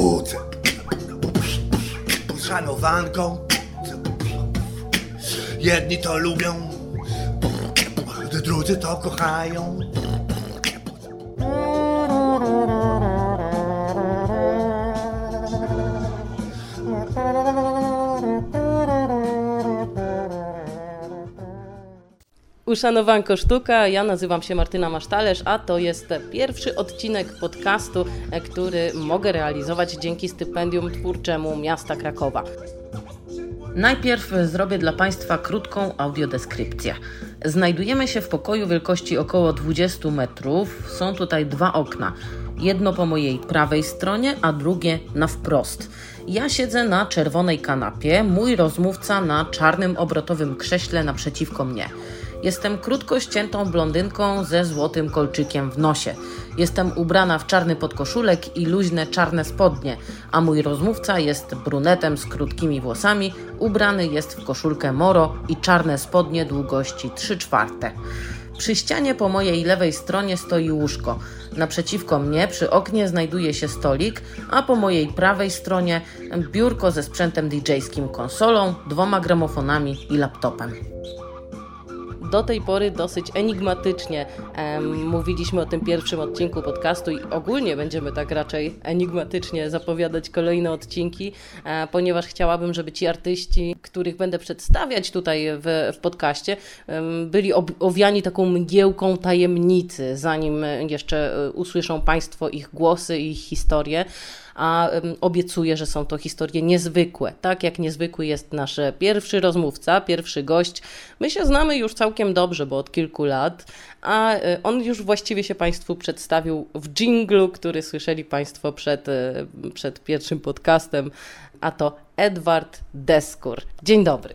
budzę. Szanowanką. Jedni to lubią Drudzy to kochają Uszanowanko Sztuka, ja nazywam się Martyna Masztalerz, a to jest pierwszy odcinek podcastu, e, który mogę realizować dzięki stypendium twórczemu miasta Krakowa. Najpierw zrobię dla Państwa krótką audiodeskrypcję. Znajdujemy się w pokoju wielkości około 20 metrów. Są tutaj dwa okna. Jedno po mojej prawej stronie, a drugie na wprost. Ja siedzę na czerwonej kanapie, mój rozmówca na czarnym obrotowym krześle naprzeciwko mnie. Jestem krótko ściętą blondynką ze złotym kolczykiem w nosie. Jestem ubrana w czarny podkoszulek i luźne czarne spodnie, a mój rozmówca jest brunetem z krótkimi włosami, ubrany jest w koszulkę moro i czarne spodnie długości 3 czwarte. Przy ścianie po mojej lewej stronie stoi łóżko. Naprzeciwko mnie przy oknie znajduje się stolik, a po mojej prawej stronie biurko ze sprzętem DJ-skim, konsolą, dwoma gramofonami i laptopem do tej pory dosyć enigmatycznie um, mówiliśmy o tym pierwszym odcinku podcastu i ogólnie będziemy tak raczej enigmatycznie zapowiadać kolejne odcinki, e, ponieważ chciałabym, żeby ci artyści, których będę przedstawiać tutaj w, w podcaście, um, byli ob, owiani taką mgiełką tajemnicy, zanim jeszcze e, usłyszą Państwo ich głosy i ich historie a obiecuję, że są to historie niezwykłe. Tak jak niezwykły jest nasz pierwszy rozmówca, pierwszy gość. My się znamy już całkiem dobrze, bo od kilku lat, a e, on już właściwie się Państwu przedstawił w dżinglu, który słyszeli Państwo przed, e, przed pierwszym podcastem, a to Edward Deskur. Dzień dobry.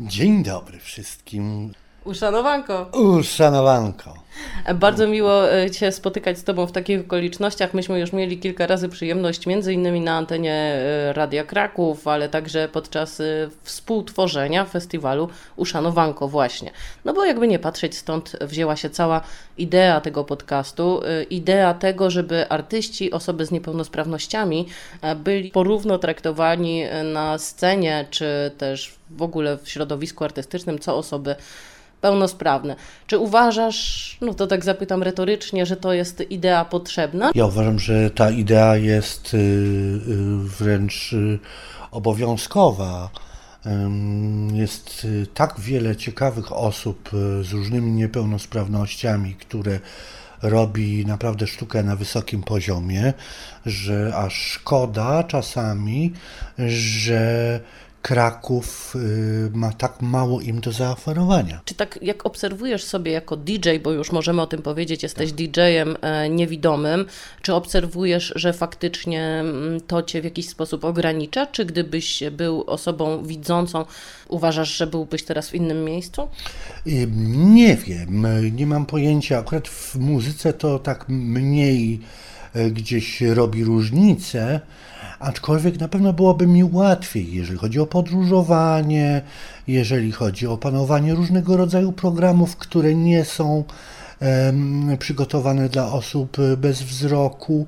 Dzień dobry wszystkim. Uszanowanko. Uszanowanko. Bardzo miło e, Cię spotykać z Tobą w takich okolicznościach. Myśmy już mieli kilka razy przyjemność, między innymi na antenie e, Radia Kraków, ale także podczas e, współtworzenia festiwalu Uszanowanko właśnie. No bo jakby nie patrzeć, stąd wzięła się cała idea tego podcastu, idea tego, żeby artyści, osoby z niepełnosprawnościami byli porówno traktowani na scenie, czy też w ogóle w środowisku artystycznym, co osoby pełnosprawne. Czy uważasz, no to tak zapytam retorycznie, że to jest idea potrzebna? Ja uważam, że ta idea jest y, y, wręcz y, obowiązkowa. Jest tak wiele ciekawych osób z różnymi niepełnosprawnościami, które robi naprawdę sztukę na wysokim poziomie, że aż szkoda czasami, że Kraków y, ma tak mało im do zaoferowania. Czy tak jak obserwujesz sobie jako DJ, bo już możemy o tym powiedzieć, jesteś tak. DJ-em e, niewidomym, czy obserwujesz, że faktycznie mm, to cię w jakiś sposób ogranicza, czy gdybyś był osobą widzącą, uważasz, że byłbyś teraz w innym miejscu? Y, nie wiem, nie mam pojęcia. Akurat w muzyce to tak mniej e, gdzieś robi różnicę aczkolwiek na pewno byłoby mi łatwiej, jeżeli chodzi o podróżowanie, jeżeli chodzi o opanowanie różnego rodzaju programów, które nie są przygotowane dla osób bez wzroku,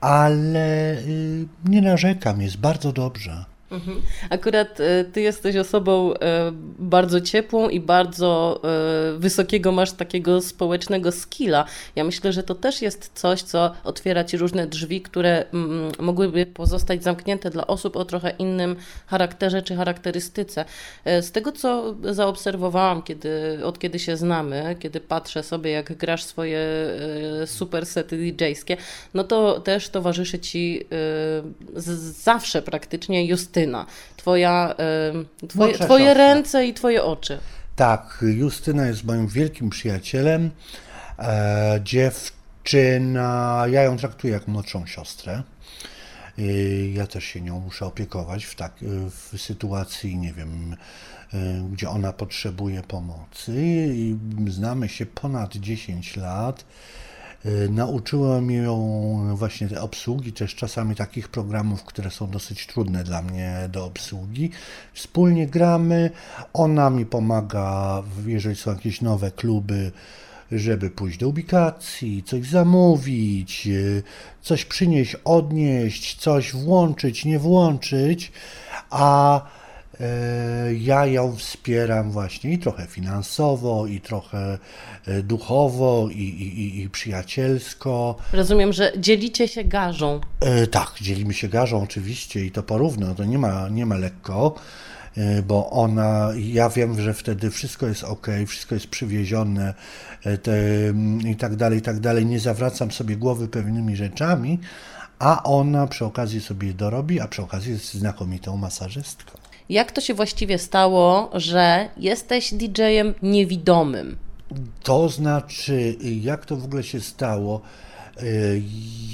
ale y, nie narzekam, jest bardzo dobrze. Mhm. Akurat e, ty jesteś osobą e, bardzo ciepłą i bardzo e, wysokiego masz takiego społecznego skilla. Ja myślę, że to też jest coś, co otwiera ci różne drzwi, które mm, mogłyby pozostać zamknięte dla osób o trochę innym charakterze czy charakterystyce. Z tego, co zaobserwowałam, kiedy, od kiedy się znamy, kiedy patrzę sobie, jak grasz swoje super sety DJ-skie, no to też towarzyszy ci zawsze praktycznie Justyna Justyna, twoja, twoje, twoje ręce i twoje oczy. Tak, Justyna jest moim wielkim przyjacielem. E, dziewczyna, ja ją traktuję jak młodszą siostrę. Ja też się nią muszę opiekować w, tak, w sytuacji, nie wiem, e, gdzie ona potrzebuje pomocy. I znamy się ponad 10 lat. Y, nauczyłem ją właśnie te obsługi, też czasami takich programów, które są dosyć trudne dla mnie do obsługi. Wspólnie gramy, ona mi pomaga, jeżeli są jakieś nowe kluby, żeby pójść do ubikacji, coś zamówić, y, coś przynieść, odnieść, coś włączyć, nie włączyć, a e, ja ją wspieram właśnie i trochę finansowo, i trochę e, duchowo, i, i, i- przyjacielsko. Rozumiem, że dzielicie się garzą. E, tak, dzielimy się garzą oczywiście i to porówno, to nie ma, nie ma lekko, e, bo ona, ja wiem, że wtedy wszystko jest ok, wszystko jest przywiezione e, te, i tak dalej, i tak dalej, nie zawracam sobie głowy pewnymi rzeczami, a ona przy okazji sobie dorobi, a przy okazji jest znakomitą masażystką. Jak to się właściwie stało, że jesteś DJ-em niewidomym? To znaczy, jak to w ogóle się stało? Y,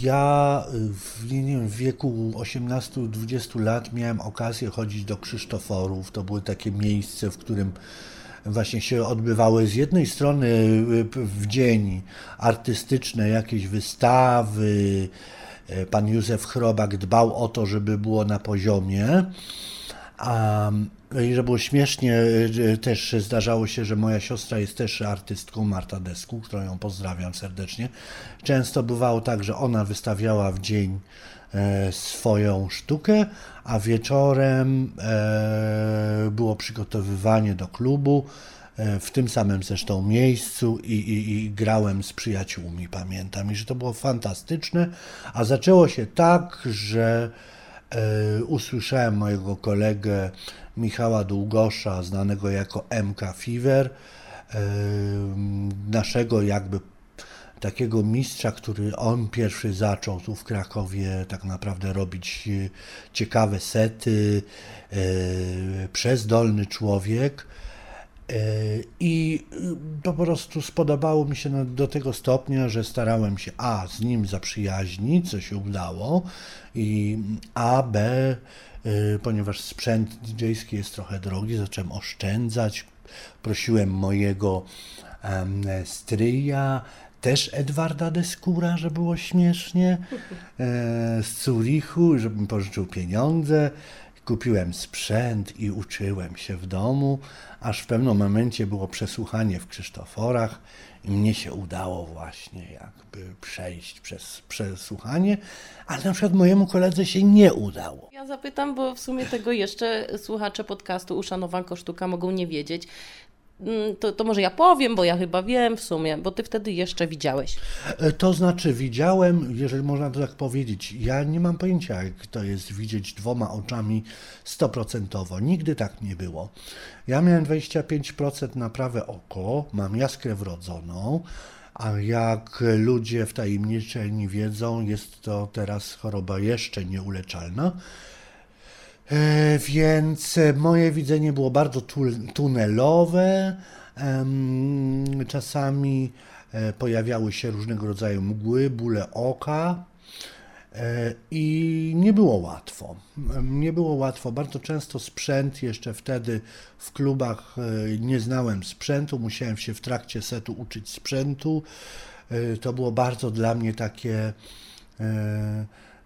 Ja w, nie wiem, w wieku 18-20 lat miałem okazję chodzić do Krzysztoforów. To było takie miejsce, w którym właśnie się odbywały z jednej strony p- w dzień artystyczne jakieś wystawy. Y, Pan Józef Chrobak dbał o to, żeby było na poziomie. A, I że było śmiesznie, też zdarzało się, że moja siostra jest też artystką, Marta Desku, którą ją pozdrawiam serdecznie. Często bywało tak, że ona wystawiała w dzień e, swoją sztukę, a wieczorem e, było przygotowywanie do klubu e, w tym samym zresztą miejscu i, i, i grałem z przyjaciółmi, pamiętam, i że to było fantastyczne, a zaczęło się tak, że usłyszałem mojego kolegę Michała Długosza, znanego jako MK Fever, e, naszego jakby takiego mistrza, który on pierwszy zaczął tu w Krakowie tak naprawdę robić e, ciekawe sety, e, przezdolny człowiek. E, I po prostu spodobało mi się do tego stopnia, że starałem się A z nim zaprzyjaźnić, co się udało, i A, B, y, ponieważ sprzęt DJ-ski jest trochę drogi, zacząłem oszczędzać. Prosiłem mojego stryja, też Edwarda Deskura, że było śmiesznie, e, z Zurichu, żebym pożyczył pieniądze. Kupiłem sprzęt i uczyłem się w domu, aż w pewnym momencie było przesłuchanie w Krzysztoforach i mnie się udało właśnie jakby przejść przez przesłuchanie, ale na przykład mojemu koledze się nie udało. Ja zapytam, bo w sumie tego jeszcze słuchacze podcastu Uszanowanko Sztuka mogą nie wiedzieć. Mm, To, to może ja powiem, bo ja chyba wiem w sumie, bo ty wtedy jeszcze widziałeś. E, To znaczy, widziałem, jeżeli można to tak powiedzieć, ja nie mam pojęcia, jak to jest widzieć dwoma oczami stoprocentowo. Nigdy tak nie było. Ja miałem 25% na prawe oko, mam jaskrę wrodzoną, a jak ludzie wtajemniczeni wiedzą, jest to teraz choroba jeszcze nieuleczalna. E, Więc moje widzenie było bardzo tunelowe. Czasami e, pojawiały się różnego rodzaju mgły, bóle oka. e, I nie było łatwo. Nie było łatwo. Bardzo często sprzęt, jeszcze wtedy w klubach nie znałem sprzętu, musiałem się w trakcie setu uczyć sprzętu. To było bardzo dla mnie takie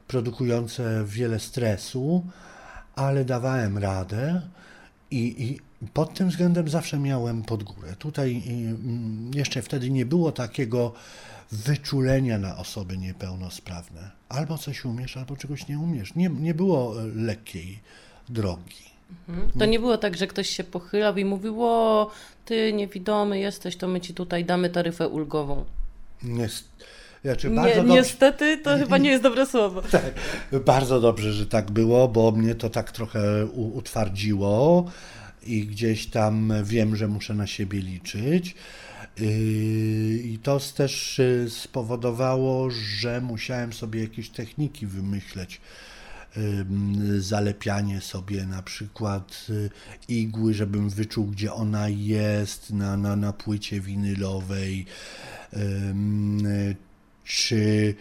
produkujące wiele stresu, ale dawałem radę i, i pod tym względem zawsze miałem pod górę. Tutaj mm, jeszcze wtedy nie było takiego wyczulenia na osoby niepełnosprawne. Albo coś umiesz, albo czegoś nie umiesz. Nie, nie było e, lekkiej drogi. To nie było tak, że ktoś się pochylał i mówił, o, ty niewidomy jesteś, to my ci tutaj damy taryfę ulgową. Nies- znaczy, Nie, dobrze, niestety, to chyba nie jest dobre słowo. Tak, bardzo dobrze, że tak było, bo mnie to tak trochę utwardziło i gdzieś tam wiem, że muszę na siebie liczyć. Yy, I to też yy, spowodowało, że musiałem sobie jakieś techniki wymyśleć. Ym, Zalepianie sobie na przykład y, igły, żebym wyczuł, gdzie ona jest na, na, na płycie winylowej. Czy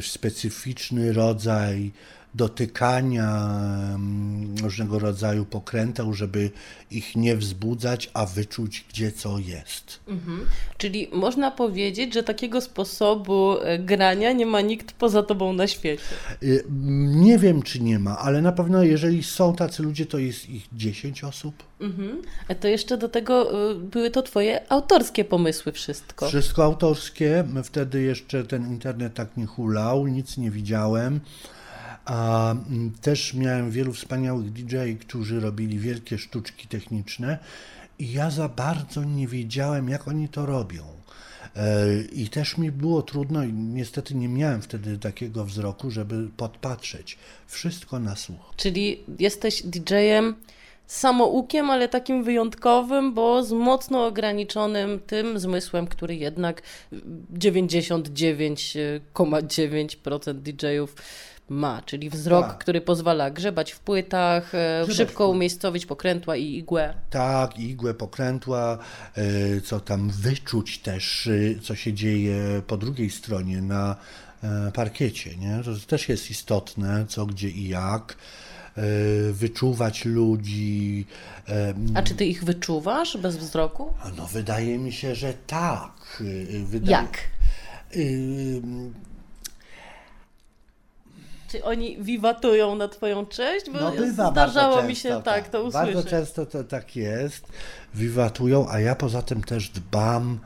specyficzny rodzaj dotykania mm, różnego rodzaju pokręteł, żeby ich nie wzbudzać, a wyczuć, gdzie co jest. Mhm. Czyli można powiedzieć, że takiego sposobu e, grania nie ma nikt poza tobą na świecie. Y, Nie wiem, czy nie ma, ale na pewno jeżeli są tacy ludzie, to jest ich 10 osób. Mhm. A to jeszcze do tego y, były to twoje autorskie pomysły wszystko. Wszystko autorskie. Wtedy jeszcze ten internet tak nie hulał, nic nie widziałem. A mm, też miałem wielu wspaniałych DJ, którzy robili wielkie sztuczki techniczne i ja za bardzo nie wiedziałem, jak oni to robią. E, I też mi było trudno, i niestety nie miałem wtedy takiego wzroku, żeby podpatrzeć. Wszystko na słuch. Czyli jesteś DJ-em samoukiem, ale takim wyjątkowym, bo z mocno ograniczonym tym zmysłem, który jednak 99,9% DJ-ów ma, czyli wzrok, Tak. który pozwala grzebać w płytach, e, Grzebać szybko w umiejscowić pokrętła i igłę. Tak, igłę pokrętła, e, co tam wyczuć też, e, co się dzieje po drugiej stronie na parkiecie, nie? To też jest istotne, co, gdzie i jak. Wyczuwać ludzi. A czy ty ich wyczuwasz bez wzroku? No, wydaje mi się, że tak. Wydaje, Jak? Czy oni wiwatują na twoją cześć? Bo No bywa zdarzało mi się często, tak, to usłyszeć. Bardzo często to tak jest, wiwatują, a ja poza tym też dbam,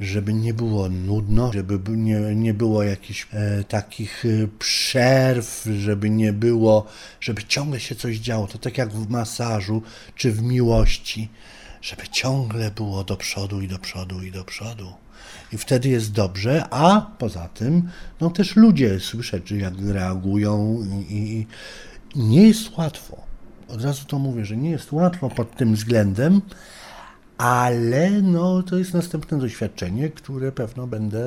żeby nie było nudno, żeby by- nie, nie było jakichś e, takich e, przerw, żeby nie było, żeby ciągle się coś działo. To tak jak w masażu czy w miłości, żeby ciągle było do przodu i do przodu i do przodu. I wtedy jest dobrze, a poza tym, no też ludzie słyszeć, jak reagują i, i i nie jest łatwo. Od razu to mówię, że nie jest łatwo pod tym względem, ale no, to jest następne doświadczenie, które pewno będę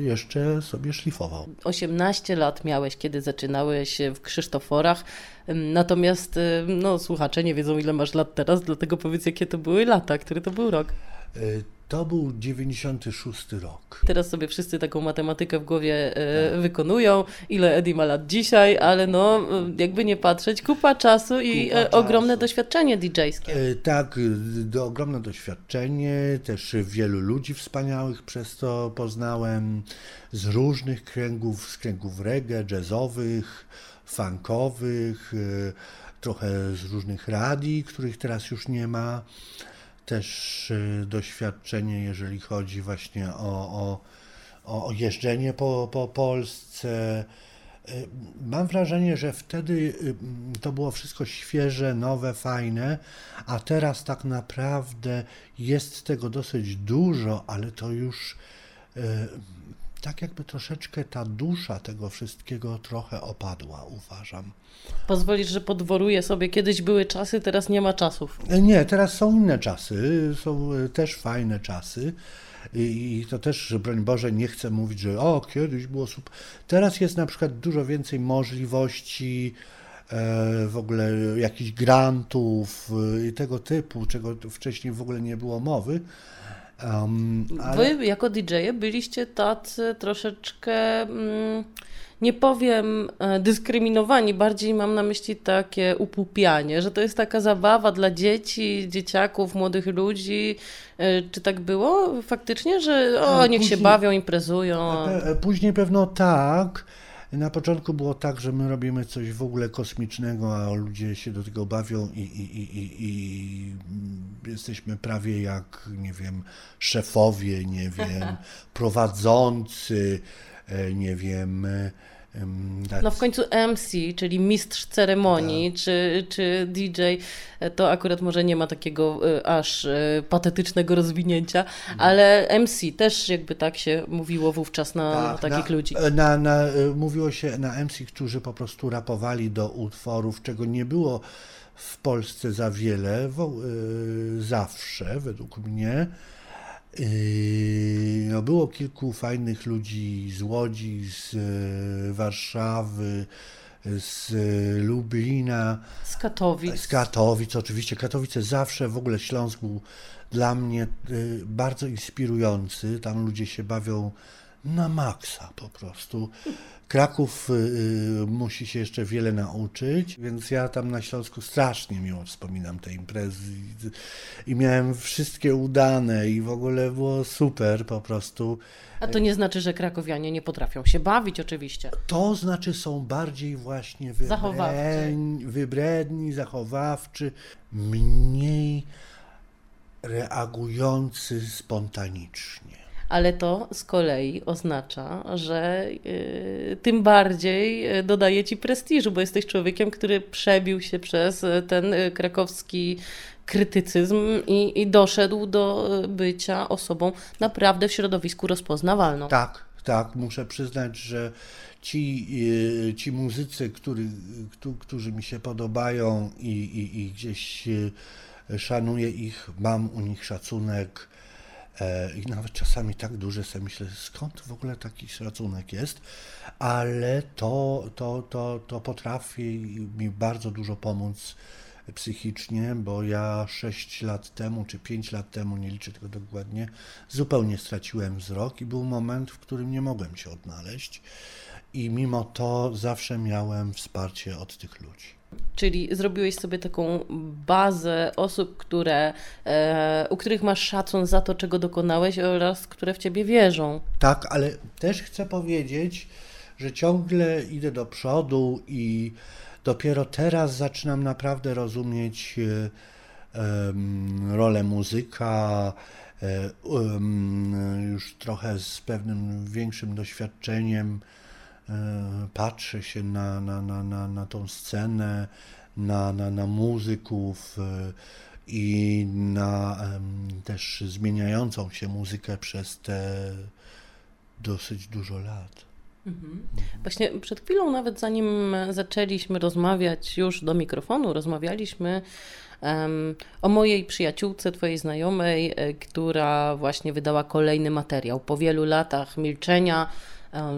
jeszcze sobie szlifował. 18 lat miałeś, kiedy zaczynałeś w Krzysztoforach, natomiast ym, no, słuchacze nie wiedzą, ile masz lat teraz, dlatego powiedz, jakie to były lata, który to był rok. To był 96 rok. Teraz sobie wszyscy taką matematykę w głowie e, wykonują, ile Eddie ma lat dzisiaj, ale no, jakby nie patrzeć, kupa czasu i Kupa e, ogromne czasu. doświadczenie DJ-skie. Y, Tak, do, ogromne doświadczenie, też wielu ludzi wspaniałych przez to poznałem, z różnych kręgów, z kręgów reggae, jazzowych, funkowych, trochę z różnych radii, których teraz już nie ma. Też y, doświadczenie, jeżeli chodzi właśnie o, o, o, jeżdżenie po, po Polsce. Y, Mam wrażenie, że wtedy y, to było wszystko świeże, nowe, fajne, a teraz tak naprawdę jest tego dosyć dużo, ale to już tak jakby troszeczkę ta dusza tego wszystkiego trochę opadła, uważam. Pozwolisz, że podworuję sobie, kiedyś były czasy, teraz nie ma czasów. E, Nie, teraz są inne czasy, są e, też fajne czasy. I to też, broń Boże, nie chcę mówić, że o, kiedyś było super. Teraz jest na przykład dużo więcej możliwości, e, w ogóle jakichś grantów i tego typu, czego wcześniej w ogóle nie było mowy. Um, ale... Wy jako DJ-e byliście tacy troszeczkę, mm, nie powiem e, dyskryminowani, bardziej mam na myśli takie upupianie, że to jest taka zabawa dla dzieci, dzieciaków, młodych ludzi. E, Czy tak było faktycznie, że o, E, niech się później- bawią, imprezują? Później pewno tak. Na początku było tak, że my robimy coś w ogóle kosmicznego, a ludzie się do tego bawią i, i, i, i, jesteśmy prawie jak, nie wiem, szefowie, nie wiem, prowadzący, e, nie wiem. No w końcu MC, czyli mistrz ceremonii, Tak. czy, czy DJ, e, to akurat może nie ma takiego e, aż e, patetycznego rozwinięcia, Mhm. ale MC też jakby tak się mówiło wówczas na Tak, takich na, ludzi. Na, na, mówiło się na MC, którzy po prostu rapowali do utworów, czego nie było w Polsce za wiele, wo, zawsze według mnie. Yy, No, było kilku fajnych ludzi z Łodzi, z e, Warszawy, z e, Lublina. Z Katowic. Z Katowic, oczywiście. Katowice zawsze, w ogóle Śląsk był dla mnie y, bardzo inspirujący. Tam ludzie się bawią na maksa po prostu. Kraków y, musi się jeszcze wiele nauczyć, więc ja tam na Śląsku strasznie miło wspominam te imprezy i, i miałem wszystkie udane i w ogóle było super po prostu. A to nie znaczy, że krakowianie nie potrafią się bawić oczywiście. To znaczy są bardziej właśnie Zachowawczy. wybredni, wybredni zachowawczy, mniej reagujący spontanicznie. Ale to z kolei oznacza, że y, tym bardziej y, dodaje ci prestiżu, bo jesteś człowiekiem, który przebił się przez y, ten y, krakowski krytycyzm i, i doszedł do bycia osobą naprawdę w środowisku rozpoznawalną. Tak, tak, muszę przyznać, że ci, ci muzycy, który, któ- którzy mi się podobają i, i, i gdzieś szanuję ich, mam u nich szacunek i nawet czasami tak duży sobie myślę, skąd w ogóle taki szacunek jest, ale to, to, to, to potrafi mi bardzo dużo pomóc psychicznie, bo ja 6 lat temu, czy 5 lat temu, nie liczę tego dokładnie, zupełnie straciłem wzrok i był moment, w którym nie mogłem się odnaleźć. I mimo to zawsze miałem wsparcie od tych ludzi. Czyli zrobiłeś sobie taką bazę osób, które, e, u których masz szacun za to, czego dokonałeś oraz które w ciebie wierzą. Tak, ale też chcę powiedzieć, że ciągle idę do przodu i dopiero teraz zaczynam naprawdę rozumieć e, em, rolę muzyka. e, Już trochę z pewnym większym doświadczeniem e, patrzę się na, na, na, na, na tą scenę, na, na, na muzyków e, i na też zmieniającą się muzykę przez te dosyć dużo lat. Właśnie przed chwilą, nawet zanim zaczęliśmy rozmawiać już do mikrofonu, rozmawialiśmy em, o mojej przyjaciółce, twojej znajomej, e, która właśnie wydała kolejny materiał. Po wielu latach milczenia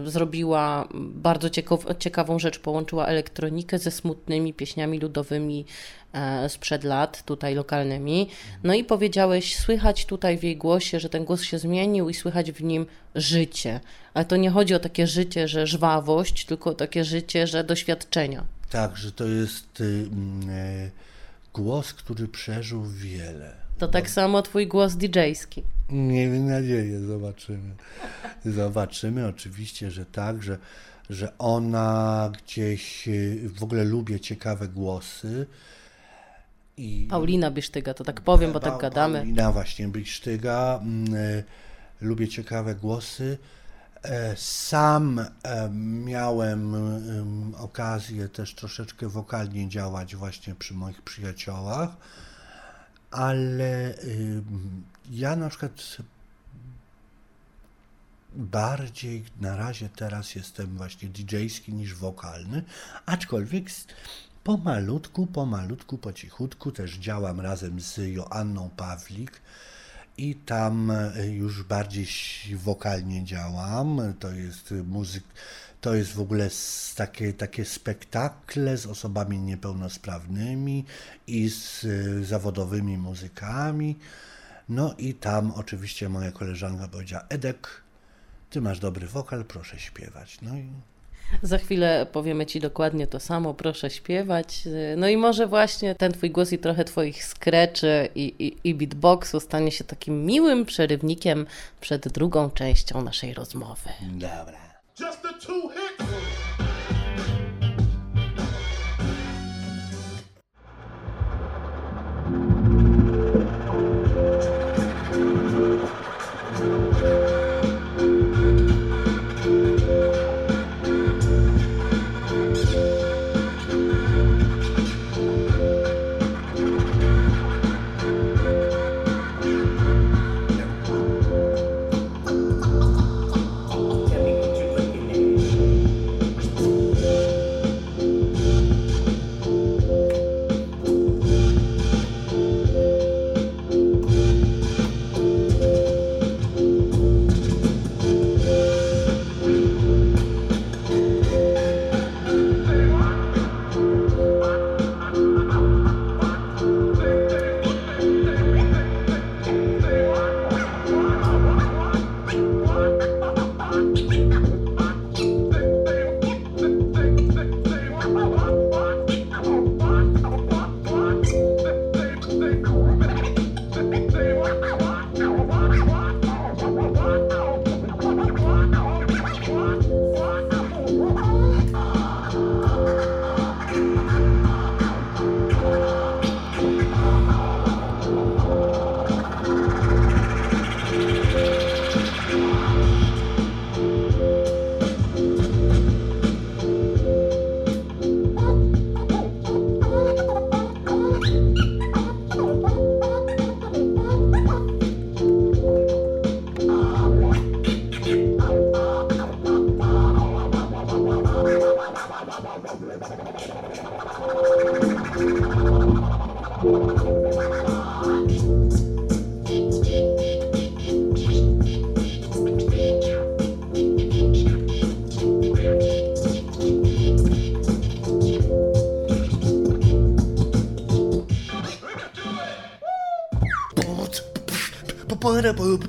zrobiła bardzo ciekaw, ciekawą rzecz, połączyła elektronikę ze smutnymi pieśniami ludowymi e, sprzed lat, tutaj lokalnymi. No i powiedziałeś, słychać tutaj w jej głosie, że ten głos się zmienił i słychać w nim życie. Ale to nie chodzi o takie życie, że żwawość, tylko o takie życie, że doświadczenia. Tak, że to jest y, mm, e, głos, który przeżył wiele. To tak samo twój głos DJ-ski. Miejmy nadzieję, zobaczymy. Zobaczymy, oczywiście, że tak, że, że ona gdzieś y, w ogóle lubię ciekawe głosy. I Paulina Bisztyga, to tak powiem, bo tak gadamy. Paulina właśnie Bysztyga. mm, e, Lubię ciekawe głosy. E, Sam e, miałem em, okazję też troszeczkę wokalnie działać właśnie przy moich przyjaciołach, ale ja na przykład bardziej na razie teraz jestem właśnie DJ-ski niż wokalny, aczkolwiek pomalutku, pomalutku, po cichutku też działam razem z Joanną Pawlik i tam e, już bardziej wokalnie działam. To jest muzyk, to jest w ogóle takie, takie spektakle z osobami niepełnosprawnymi i z e, zawodowymi muzykami. No i tam oczywiście moja koleżanka powiedziała, Edek, ty masz dobry wokal, proszę śpiewać. No i Za chwilę powiemy ci dokładnie to samo, proszę śpiewać. No i może właśnie ten twój głos i trochę twoich skreczy i, i, i beatboxu stanie się takim miłym przerywnikiem przed drugą częścią naszej rozmowy. dobra. Just the two hits. Szanowanką.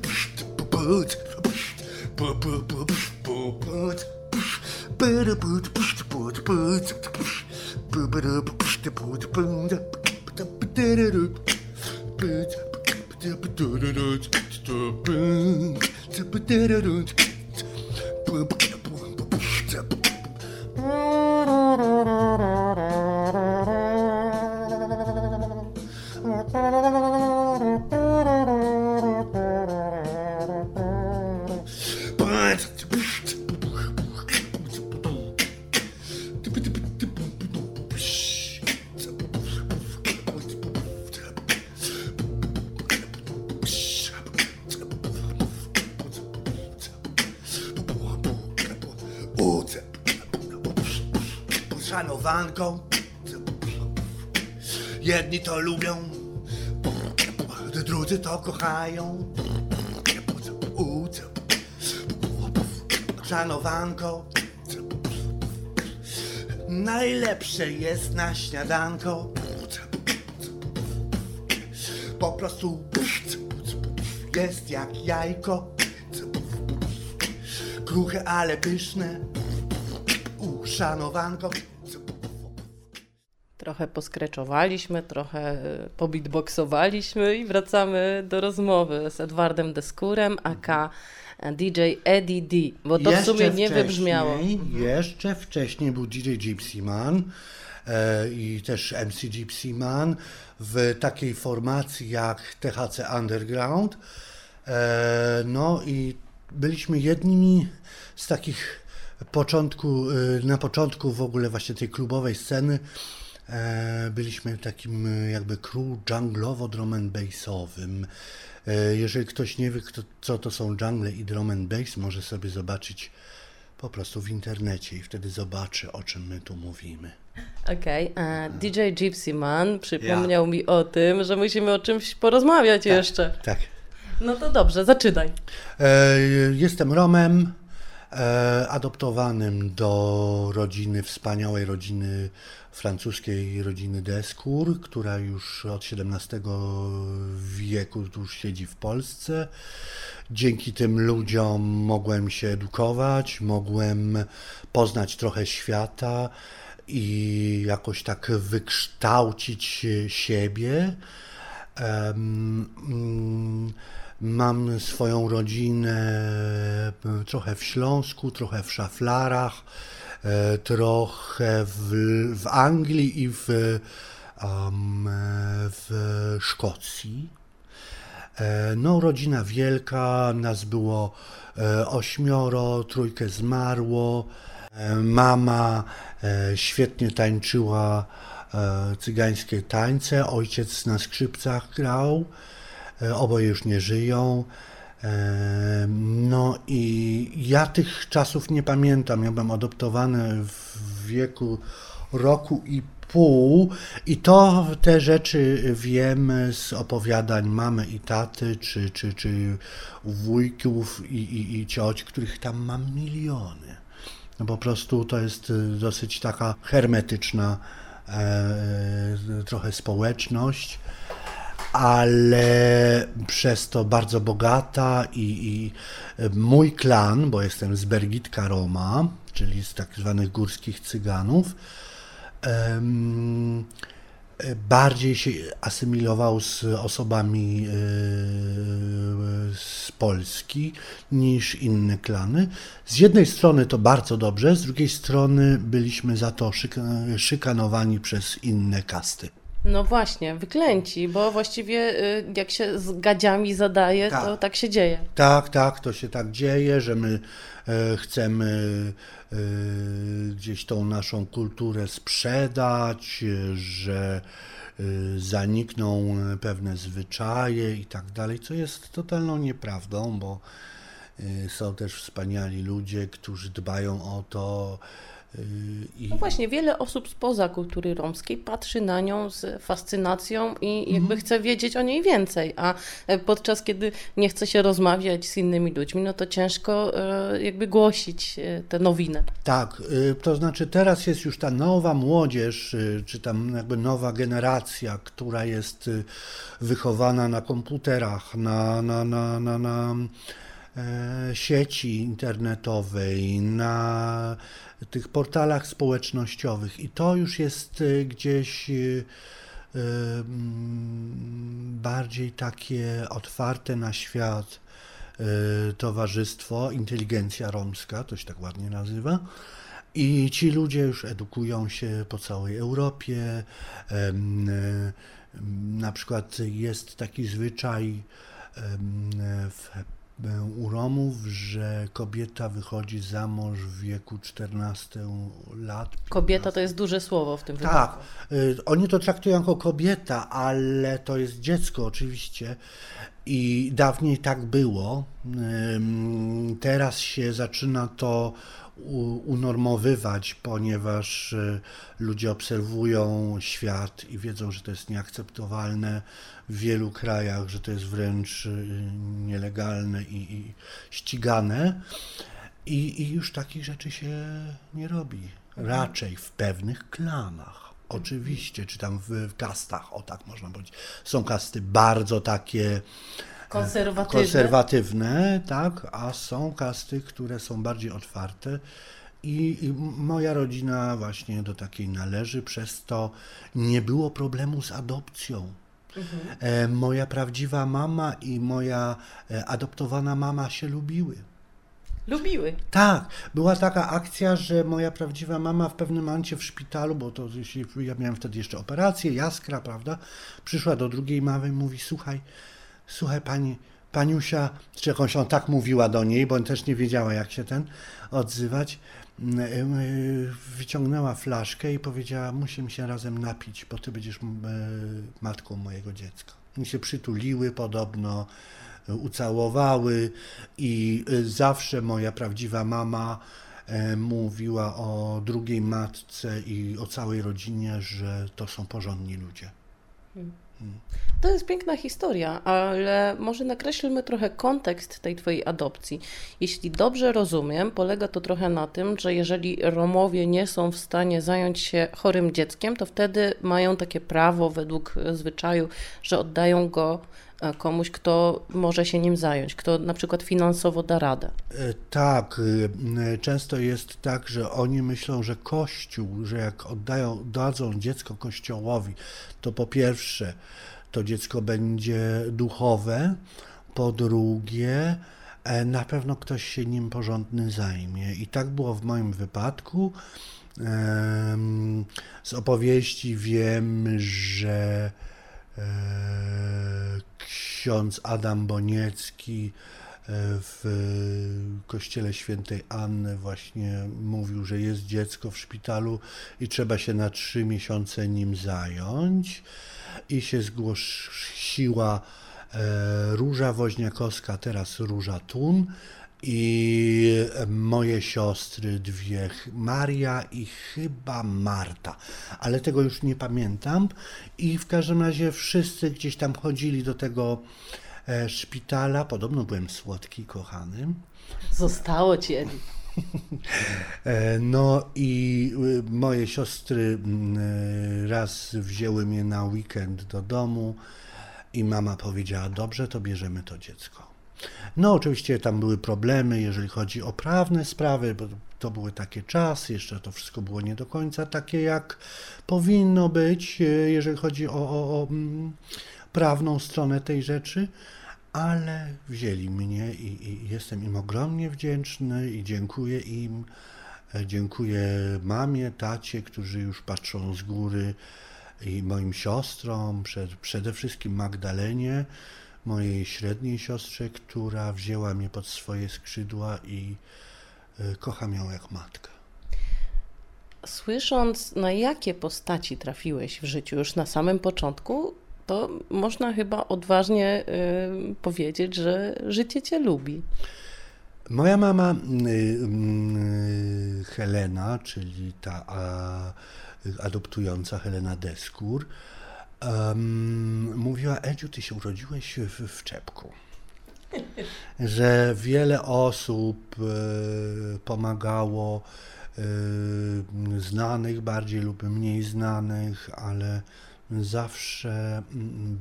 Drudzy to kochają. Szanowanko. Najlepsze jest na śniadanko. Po prostu jest jak jajko. Kruche, ale pyszne. Uszanowanko. Trochę poskreczowaliśmy, trochę y, pobitboxowaliśmy i wracamy do rozmowy z Edwardem Deskurem, aka DJ Eddie D, bo to w sumie nie wybrzmiało. Jeszcze wcześniej był DJ Gypsy Man e, i też MC Gypsy Man w takiej formacji jak THC Underground. E, no i byliśmy jednymi z takich początku, e, na początku w ogóle właśnie tej klubowej sceny, E, byliśmy takim e, jakby crew junglowo drum and bassowym. E, jeżeli ktoś nie wie, kto, co to są jungle i drum and bass, może sobie zobaczyć po prostu w internecie i wtedy zobaczy, o czym my tu mówimy. Okej, okay. DJ Gypsy Man przypomniał ja. mi o tym, że musimy o czymś porozmawiać tak, jeszcze. Tak. No to dobrze, zaczynaj. Jestem Romem, adoptowanym do rodziny, wspaniałej rodziny francuskiej rodziny Descour, która już od XVII wieku już siedzi w Polsce. Dzięki tym ludziom mogłem się edukować, mogłem poznać trochę świata i jakoś tak wykształcić siebie. Mm, mam swoją rodzinę trochę w Śląsku, trochę w Szaflarach trochę w, w Anglii i w, um, w Szkocji. E, no, rodzina wielka, nas było e, ośmioro, trójkę zmarło. Mama świetnie tańczyła cygańskie tańce, ojciec na skrzypcach grał, oboje już nie żyją. No i ja tych czasów nie pamiętam. Ja byłem adoptowany w wieku roku i pół i to te rzeczy wiem z opowiadań mamy i taty, czy, czy, czy wujków i, i, i cioć, których tam mam miliony. No po prostu to jest dosyć taka hermetyczna e, trochę społeczność ale przez to bardzo bogata i, i mój klan, bo jestem z Bergitka Roma, czyli z tak zwanych górskich cyganów, bardziej się asymilował z osobami e, z Polski niż inne klany. Z jednej strony to bardzo dobrze, z drugiej strony byliśmy za to szykanowani przez inne kasty. No właśnie, wyklęci, bo właściwie y, jak się z gadziami zadaje, tak. to tak się dzieje. Tak, tak, to się tak dzieje, że my e, chcemy e, gdzieś tą naszą kulturę sprzedać, że e, zanikną pewne zwyczaje i tak dalej, co jest totalną nieprawdą, bo są też wspaniali ludzie, którzy dbają o to, I... No właśnie, wiele osób spoza kultury romskiej patrzy na nią z fascynacją i jakby chce wiedzieć o niej więcej, a e, podczas kiedy nie chce się rozmawiać z innymi ludźmi, no to ciężko e, jakby głosić e, tę nowinę. Tak, y, to znaczy teraz jest już ta nowa młodzież, y, czy tam jakby nowa generacja, która jest y, wychowana na komputerach, na, na, na, na, na sieci internetowej, na tych portalach społecznościowych i to już jest y, gdzieś y, mm, bardziej takie otwarte na świat towarzystwo, inteligencja romska, to się tak ładnie nazywa. I ci ludzie już edukują się po całej Europie. Na przykład jest taki zwyczaj w u Romów, że kobieta wychodzi za mąż w wieku 14 lat. Kobieta to jest duże słowo w tym wypadku. Tak, oni to traktują jako kobieta, ale to jest dziecko oczywiście. I dawniej tak było. Teraz się zaczyna to unormowywać, ponieważ y, ludzie obserwują świat i wiedzą, że to jest nieakceptowalne w wielu krajach, że to jest wręcz y, nielegalne i, i ścigane. I, I już takich rzeczy się nie robi. Raczej w pewnych klanach. Oczywiście, czy tam w, w kastach, o tak można powiedzieć. Są kasty bardzo takie konserwatywne. konserwatywne, tak, a są kasty, które są bardziej otwarte. I, I, moja rodzina właśnie do takiej należy, przez to nie było problemu z adopcją. Mhm. E, moja prawdziwa mama i moja e, adoptowana mama się lubiły. Lubiły. Tak, była taka akcja, że moja prawdziwa mama w pewnym momencie w szpitalu, bo to ja miałem wtedy jeszcze operację, jaskra, prawda? Przyszła do drugiej mamy i mówi: Słuchaj, słuchaj pani, paniusia, czy jakąś on tak mówiła do niej, bo też nie wiedziała, jak się ten odzywać. Mm, y, wyciągnęła flaszkę i powiedziała: Musimy się razem napić, bo ty będziesz matką mojego dziecka. I się przytuliły podobno, y, ucałowały, i y, zawsze moja prawdziwa mama mówiła o drugiej matce i o całej rodzinie, że to są porządni ludzie. Hmm. To jest piękna historia, ale może nakreślmy trochę kontekst tej Twojej adopcji. Jeśli dobrze rozumiem, polega to trochę na tym, że jeżeli Romowie nie są w stanie zająć się chorym dzieckiem, to wtedy mają takie prawo według zwyczaju, że oddają go komuś, kto może się nim zająć, kto na przykład finansowo da radę. E, tak, e, często jest tak, że oni myślą, że Kościół, że jak oddają, dadzą dziecko Kościołowi, to po pierwsze to dziecko będzie duchowe, po drugie e, na pewno ktoś się nim porządny zajmie. I tak było w moim wypadku. Z opowieści wiem, że e, ksiądz Adam Boniecki e, w kościele świętej Anny właśnie mówił, że jest dziecko w szpitalu i trzeba się na trzy miesiące nim zająć. I się zgłosiła e, Róża Woźniakowska, teraz Róża Tun i moje siostry dwie, Maria i chyba Marta, ale tego już nie pamiętam. I w każdym razie wszyscy gdzieś tam chodzili do tego e, szpitala. Podobno byłem słodki, kochany. Zostało ci, E, no i y, moje siostry mm, y, raz wzięły mnie na weekend do domu i mama powiedziała, dobrze, to bierzemy to dziecko. No oczywiście tam były problemy, jeżeli chodzi o prawne sprawy, bo to były takie czasy, jeszcze to wszystko było nie do końca takie, jak powinno być, y, jeżeli chodzi o, o, o mm, prawną stronę tej rzeczy ale wzięli mnie i, i, jestem im ogromnie wdzięczny i dziękuję im. E, dziękuję mamie, tacie, którzy już patrzą z góry i moim siostrom, przed, przede wszystkim Magdalenie, mojej średniej siostrze, która wzięła mnie pod swoje skrzydła i y, kocham ją jak matka. Słysząc, na jakie postaci trafiłeś w życiu już na samym początku, to można chyba odważnie y, powiedzieć, że życie cię lubi. Moja mama y, y, Helena, czyli ta a, adoptująca Helena Deskur, um, mówiła: Edziu, ty się urodziłeś w, w czepku. Że wiele osób y, pomagało, y, znanych bardziej lub mniej znanych, ale zawsze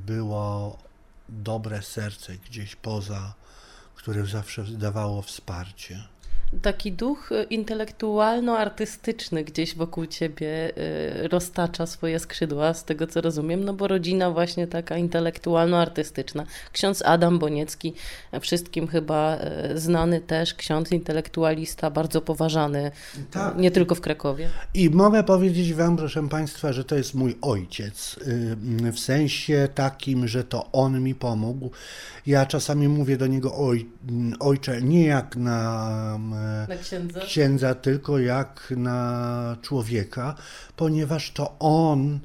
było dobre serce gdzieś poza, które zawsze dawało wsparcie. Taki duch y, intelektualno-artystyczny gdzieś wokół ciebie y, roztacza swoje skrzydła, z tego co rozumiem, no bo rodzina właśnie taka intelektualno-artystyczna. Ksiądz Adam Boniecki, wszystkim chyba y, znany też, ksiądz intelektualista, bardzo poważany, Tak. nie tylko w Krakowie. I mogę powiedzieć Wam, proszę Państwa, że to jest mój ojciec. W sensie takim, że to on mi pomógł. Ja czasami mówię do niego oj, ojcze, nie jak na Na księdza? księdza, tylko jak na człowieka, ponieważ to on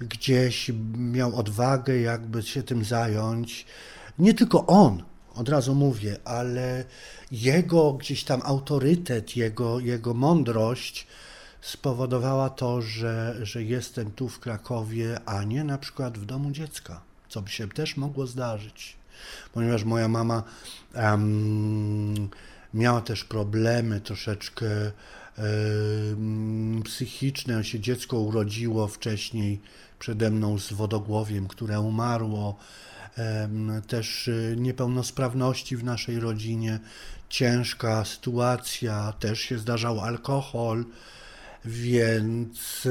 gdzieś miał odwagę, jakby się tym zająć. Nie tylko on, od razu mówię, ale jego gdzieś tam autorytet, jego, jego mądrość spowodowała to, że, że jestem tu w Krakowie, a nie na przykład w domu dziecka, co by się też mogło zdarzyć, ponieważ moja mama em, miała też problemy troszeczkę em, psychiczne. Się dziecko urodziło wcześniej przede mną z wodogłowiem, które umarło. Też y, niepełnosprawności w naszej rodzinie, ciężka sytuacja, też się zdarzał alkohol, więc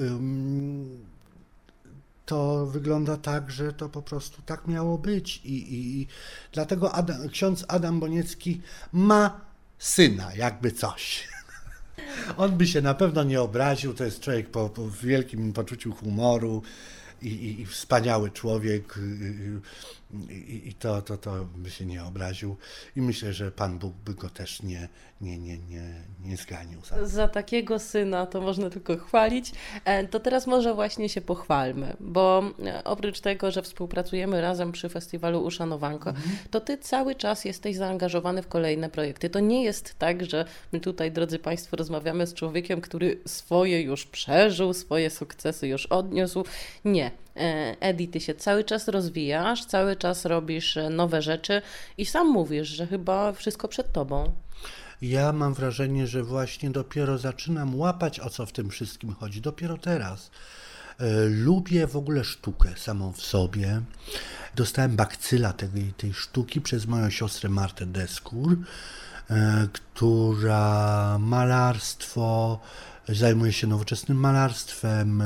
ym, to wygląda tak, że to po prostu tak miało być. I, i, i dlatego Adam, ksiądz Adam Boniecki ma syna, jakby coś. On by się na pewno nie obraził, to jest człowiek po, po wielkim poczuciu humoru i, i, i wspaniały człowiek y, y, i, i to, to, to by się nie obraził i myślę, że Pan Bóg by go też nie, nie, nie, nie, nie zganił. Za. Za takiego syna to można tylko chwalić. E, To teraz może właśnie się pochwalmy, bo e, oprócz tego, że współpracujemy razem przy festiwalu Uszanowanko, to ty cały czas jesteś zaangażowany w kolejne projekty. To nie jest tak, że my tutaj, drodzy Państwo, rozmawiamy z człowiekiem, który swoje już przeżył, swoje sukcesy już odniósł. Nie. E, Edi, ty się cały czas rozwijasz, cały czas robisz e, nowe rzeczy i sam mówisz, że chyba wszystko przed tobą. Ja mam wrażenie, że właśnie dopiero zaczynam łapać, o co w tym wszystkim chodzi. Dopiero teraz. E, Lubię w ogóle sztukę samą w sobie. Dostałem bakcyla tej, tej sztuki przez moją siostrę Martę Deskur, która malarstwo, zajmuje się nowoczesnym malarstwem,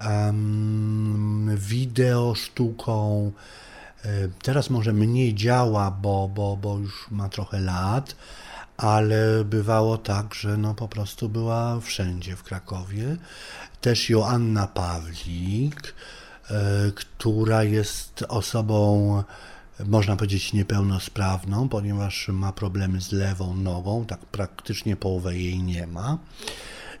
em, wideo sztuką. E, Teraz może mniej działa, bo, bo, bo już ma trochę lat, ale bywało tak, że no po prostu była wszędzie w Krakowie. Też Joanna Pawlik, e, która jest osobą, można powiedzieć, niepełnosprawną, ponieważ ma problemy z lewą nogą, tak praktycznie połowę jej nie ma.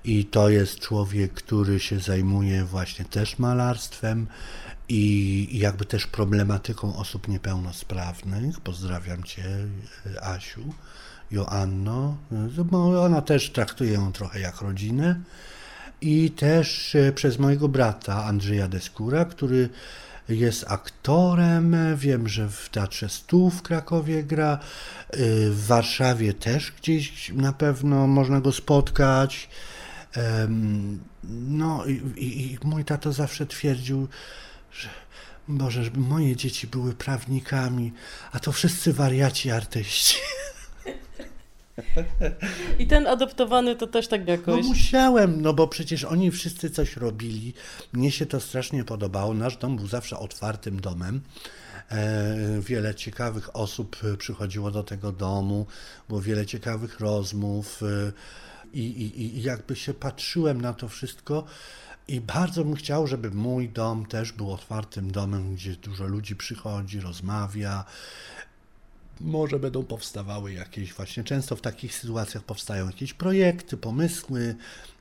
I to jest człowiek, który się zajmuje właśnie też malarstwem i jakby też problematyką osób niepełnosprawnych. Pozdrawiam Cię, Asiu, Joanno, ona też traktuje ją trochę jak rodzinę. I też e, przez mojego brata Andrzeja Deskura, który jest aktorem. Wiem, że w Teatrze Stu w Krakowie gra. e, W Warszawie też gdzieś na pewno można go spotkać. No i, i, mój tato zawsze twierdził, że Boże, żeby moje dzieci były prawnikami, a to wszyscy wariaci artyści. I ten adoptowany to też tak No jakoś. musiałem, no bo przecież oni wszyscy coś robili. Mnie się to strasznie podobało. Nasz dom był zawsze otwartym domem. E, Wiele ciekawych osób przychodziło do tego domu, było wiele ciekawych rozmów e, i, i, i jakby się patrzyłem na to wszystko i bardzo bym chciał, żeby mój dom też był otwartym domem, gdzie dużo ludzi przychodzi, rozmawia, może będą powstawały jakieś właśnie, często w takich sytuacjach powstają jakieś projekty, pomysły,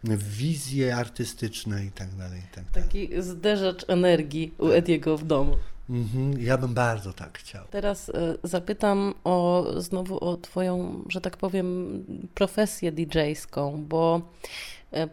wizje artystyczne i tak dalej. tak. Taki zderzacz energii u Ediego w domu. Mhm, ja bym bardzo tak chciał. Teraz e, zapytam o, znowu o Twoją, że tak powiem, profesję DJ-ską, bo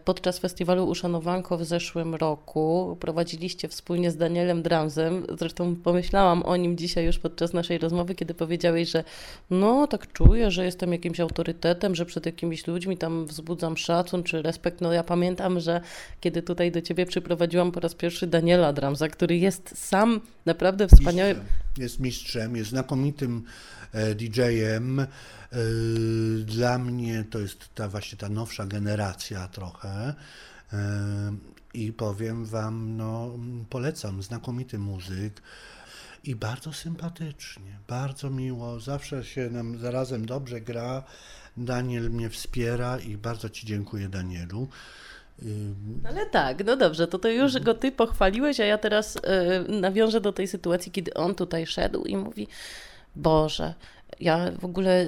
podczas festiwalu Uszanowanko w zeszłym roku prowadziliście wspólnie z Danielem Dramsem. Zresztą pomyślałam o nim dzisiaj już podczas naszej rozmowy, kiedy powiedziałeś, że no tak czuję, że jestem jakimś autorytetem, że przed jakimiś ludźmi tam wzbudzam szacun czy respekt. No ja pamiętam, że kiedy tutaj do Ciebie przyprowadziłam po raz pierwszy Daniela Dramsa, który jest sam naprawdę wspaniałym. Jest mistrzem, jest znakomitym e, DJ-em. E, Dla mnie to jest ta właśnie ta nowsza generacja trochę. E, I powiem wam, no polecam, znakomity muzyk. I bardzo sympatycznie, bardzo miło, zawsze się nam zarazem dobrze gra. Daniel mnie wspiera i bardzo Ci dziękuję, Danielu. Ale tak, no dobrze, to, to już go ty pochwaliłeś, a ja teraz e, nawiążę do tej sytuacji, kiedy on tutaj szedł i mówi: Boże, ja w ogóle e,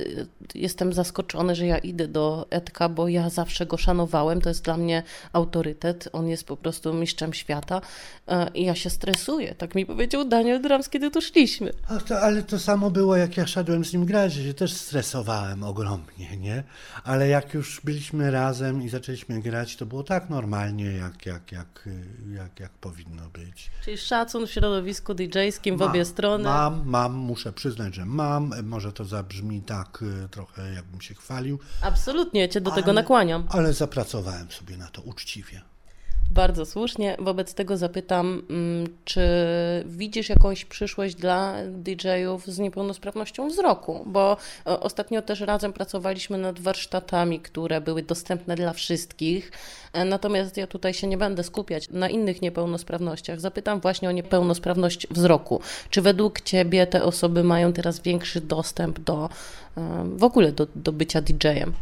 jestem zaskoczony, że ja idę do Edka, bo ja zawsze go szanowałem. To jest dla mnie autorytet. On jest po prostu mistrzem świata e, i ja się stresuję. Tak mi powiedział Daniel Drams, kiedy tu szliśmy. A to, ale to samo było, jak ja szedłem z nim grać, że się też stresowałem ogromnie, nie? Ale jak już byliśmy razem i zaczęliśmy grać, to było tak normalnie, jak, jak, jak, jak, jak powinno być. Czyli szacun w środowisku DJ-skim w obie strony. Mam, mam, muszę przyznać, że mam. Może to zabrzmi tak y, trochę, jakbym się chwalił, Absolutnie, cię do tego Ale- nakłaniam. ale zapracowałem sobie na to uczciwie. Bardzo słusznie. Wobec tego zapytam, mm, czy widzisz jakąś przyszłość dla DJ-ów z niepełnosprawnością wzroku? Bo e, ostatnio też razem pracowaliśmy nad warsztatami, które były dostępne dla wszystkich. E, Natomiast ja tutaj się nie będę skupiać na innych niepełnosprawnościach. Zapytam właśnie o niepełnosprawność wzroku. Czy według Ciebie te osoby mają teraz większy dostęp do e, w ogóle do, do bycia DJ-em?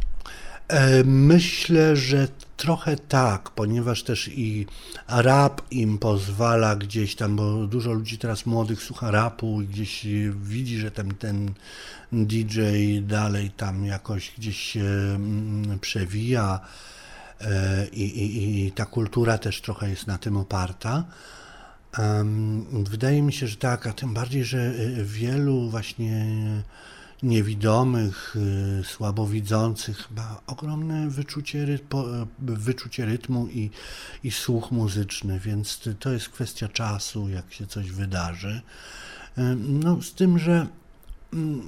E, Myślę, że trochę tak, ponieważ też i rap im pozwala gdzieś tam, bo dużo ludzi teraz młodych słucha rapu i gdzieś widzi, że ten, ten DJ dalej tam jakoś gdzieś się mm, przewija e, i, i, i ta kultura też trochę jest na tym oparta. Wydaje mi się, że tak, a tym bardziej, że y, wielu właśnie niewidomych, y, słabowidzących ma ogromne wyczucie, y, wyczucie rytmu i, i słuch muzyczny, więc to jest kwestia czasu, jak się coś wydarzy. Ym, No, z tym, że mm,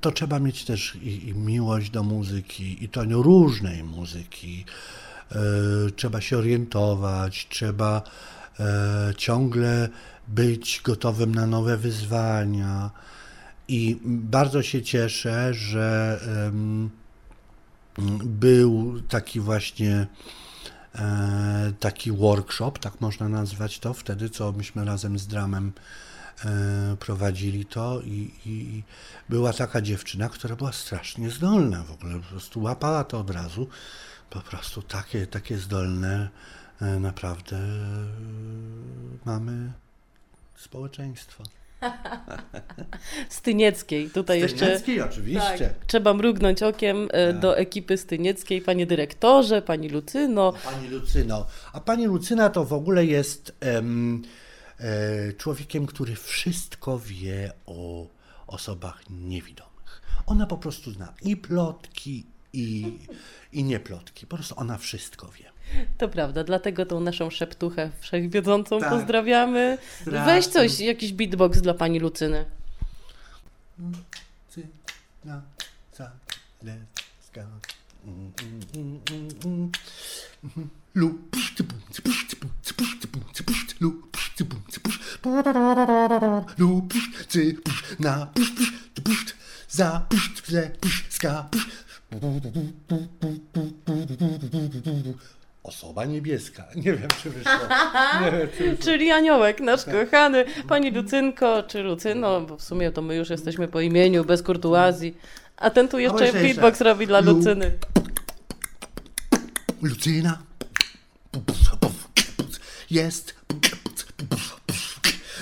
to trzeba mieć też i, i miłość do muzyki, i to różnej muzyki. E, trzeba się orientować, trzeba e, ciągle być gotowym na nowe wyzwania. I bardzo się cieszę, że był taki właśnie e, taki workshop, tak można nazwać to, wtedy co myśmy razem z Dramem e, prowadzili to i, i była taka dziewczyna, która była strasznie zdolna w ogóle, po prostu łapała to od razu, po prostu takie, takie zdolne e, naprawdę mamy społeczeństwo. Stynieckiej. Tutaj jeszcze Stynieckiej oczywiście. Tak, trzeba mrugnąć okiem e, Tak. do ekipy Stynieckiej, panie dyrektorze, pani Lucyno. Pani Lucyno. A pani Lucyna to w ogóle jest em, e, człowiekiem, który wszystko wie o osobach niewidomych. Ona po prostu zna i plotki, i, i nie plotki. Po prostu ona wszystko wie. To prawda, dlatego tą naszą szeptuchę wszechwiedzącą Tak. pozdrawiamy. Strasznie. Weź coś, jakiś beatbox dla pani Lucyny. Na, za, pusz, ska, pusz. Osoba niebieska. Nie wiem, czy wyszło. Nie wiem, czy wyszło. Czyli aniołek, nasz Tak. kochany. Pani Lucynko, czy Lucyno, bo w sumie to my już jesteśmy po imieniu, bez kurtuazji. A ten tu jeszcze beatbox robi dla Lu- Lucyny. Lucyna jest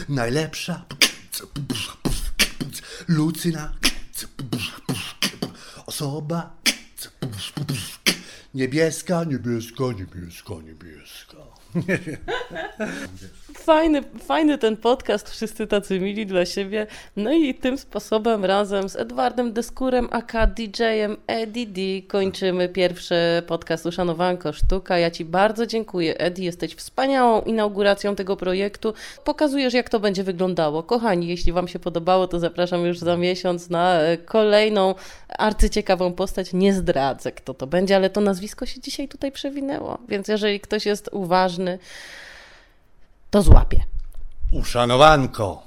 najlepsza. Lucyna osoba niebieska, niebieska, niebieska, niebieska. fajny, fajny ten podcast, wszyscy tacy mili dla siebie. No i tym sposobem razem z Edwardem Deskurem, aka DJ-em EDD kończymy pierwszy podcast Uszanowanko Sztuka. Ja Ci bardzo dziękuję, Edi, jesteś wspaniałą inauguracją tego projektu. Pokazujesz, jak to będzie wyglądało. Kochani, jeśli Wam się podobało, to zapraszam już za miesiąc na e, kolejną arcyciekawą postać. Nie zdradzę, kto to będzie, ale to nazwisko się dzisiaj tutaj przewinęło, więc jeżeli ktoś jest uważny, to złapie. Uszanowanko.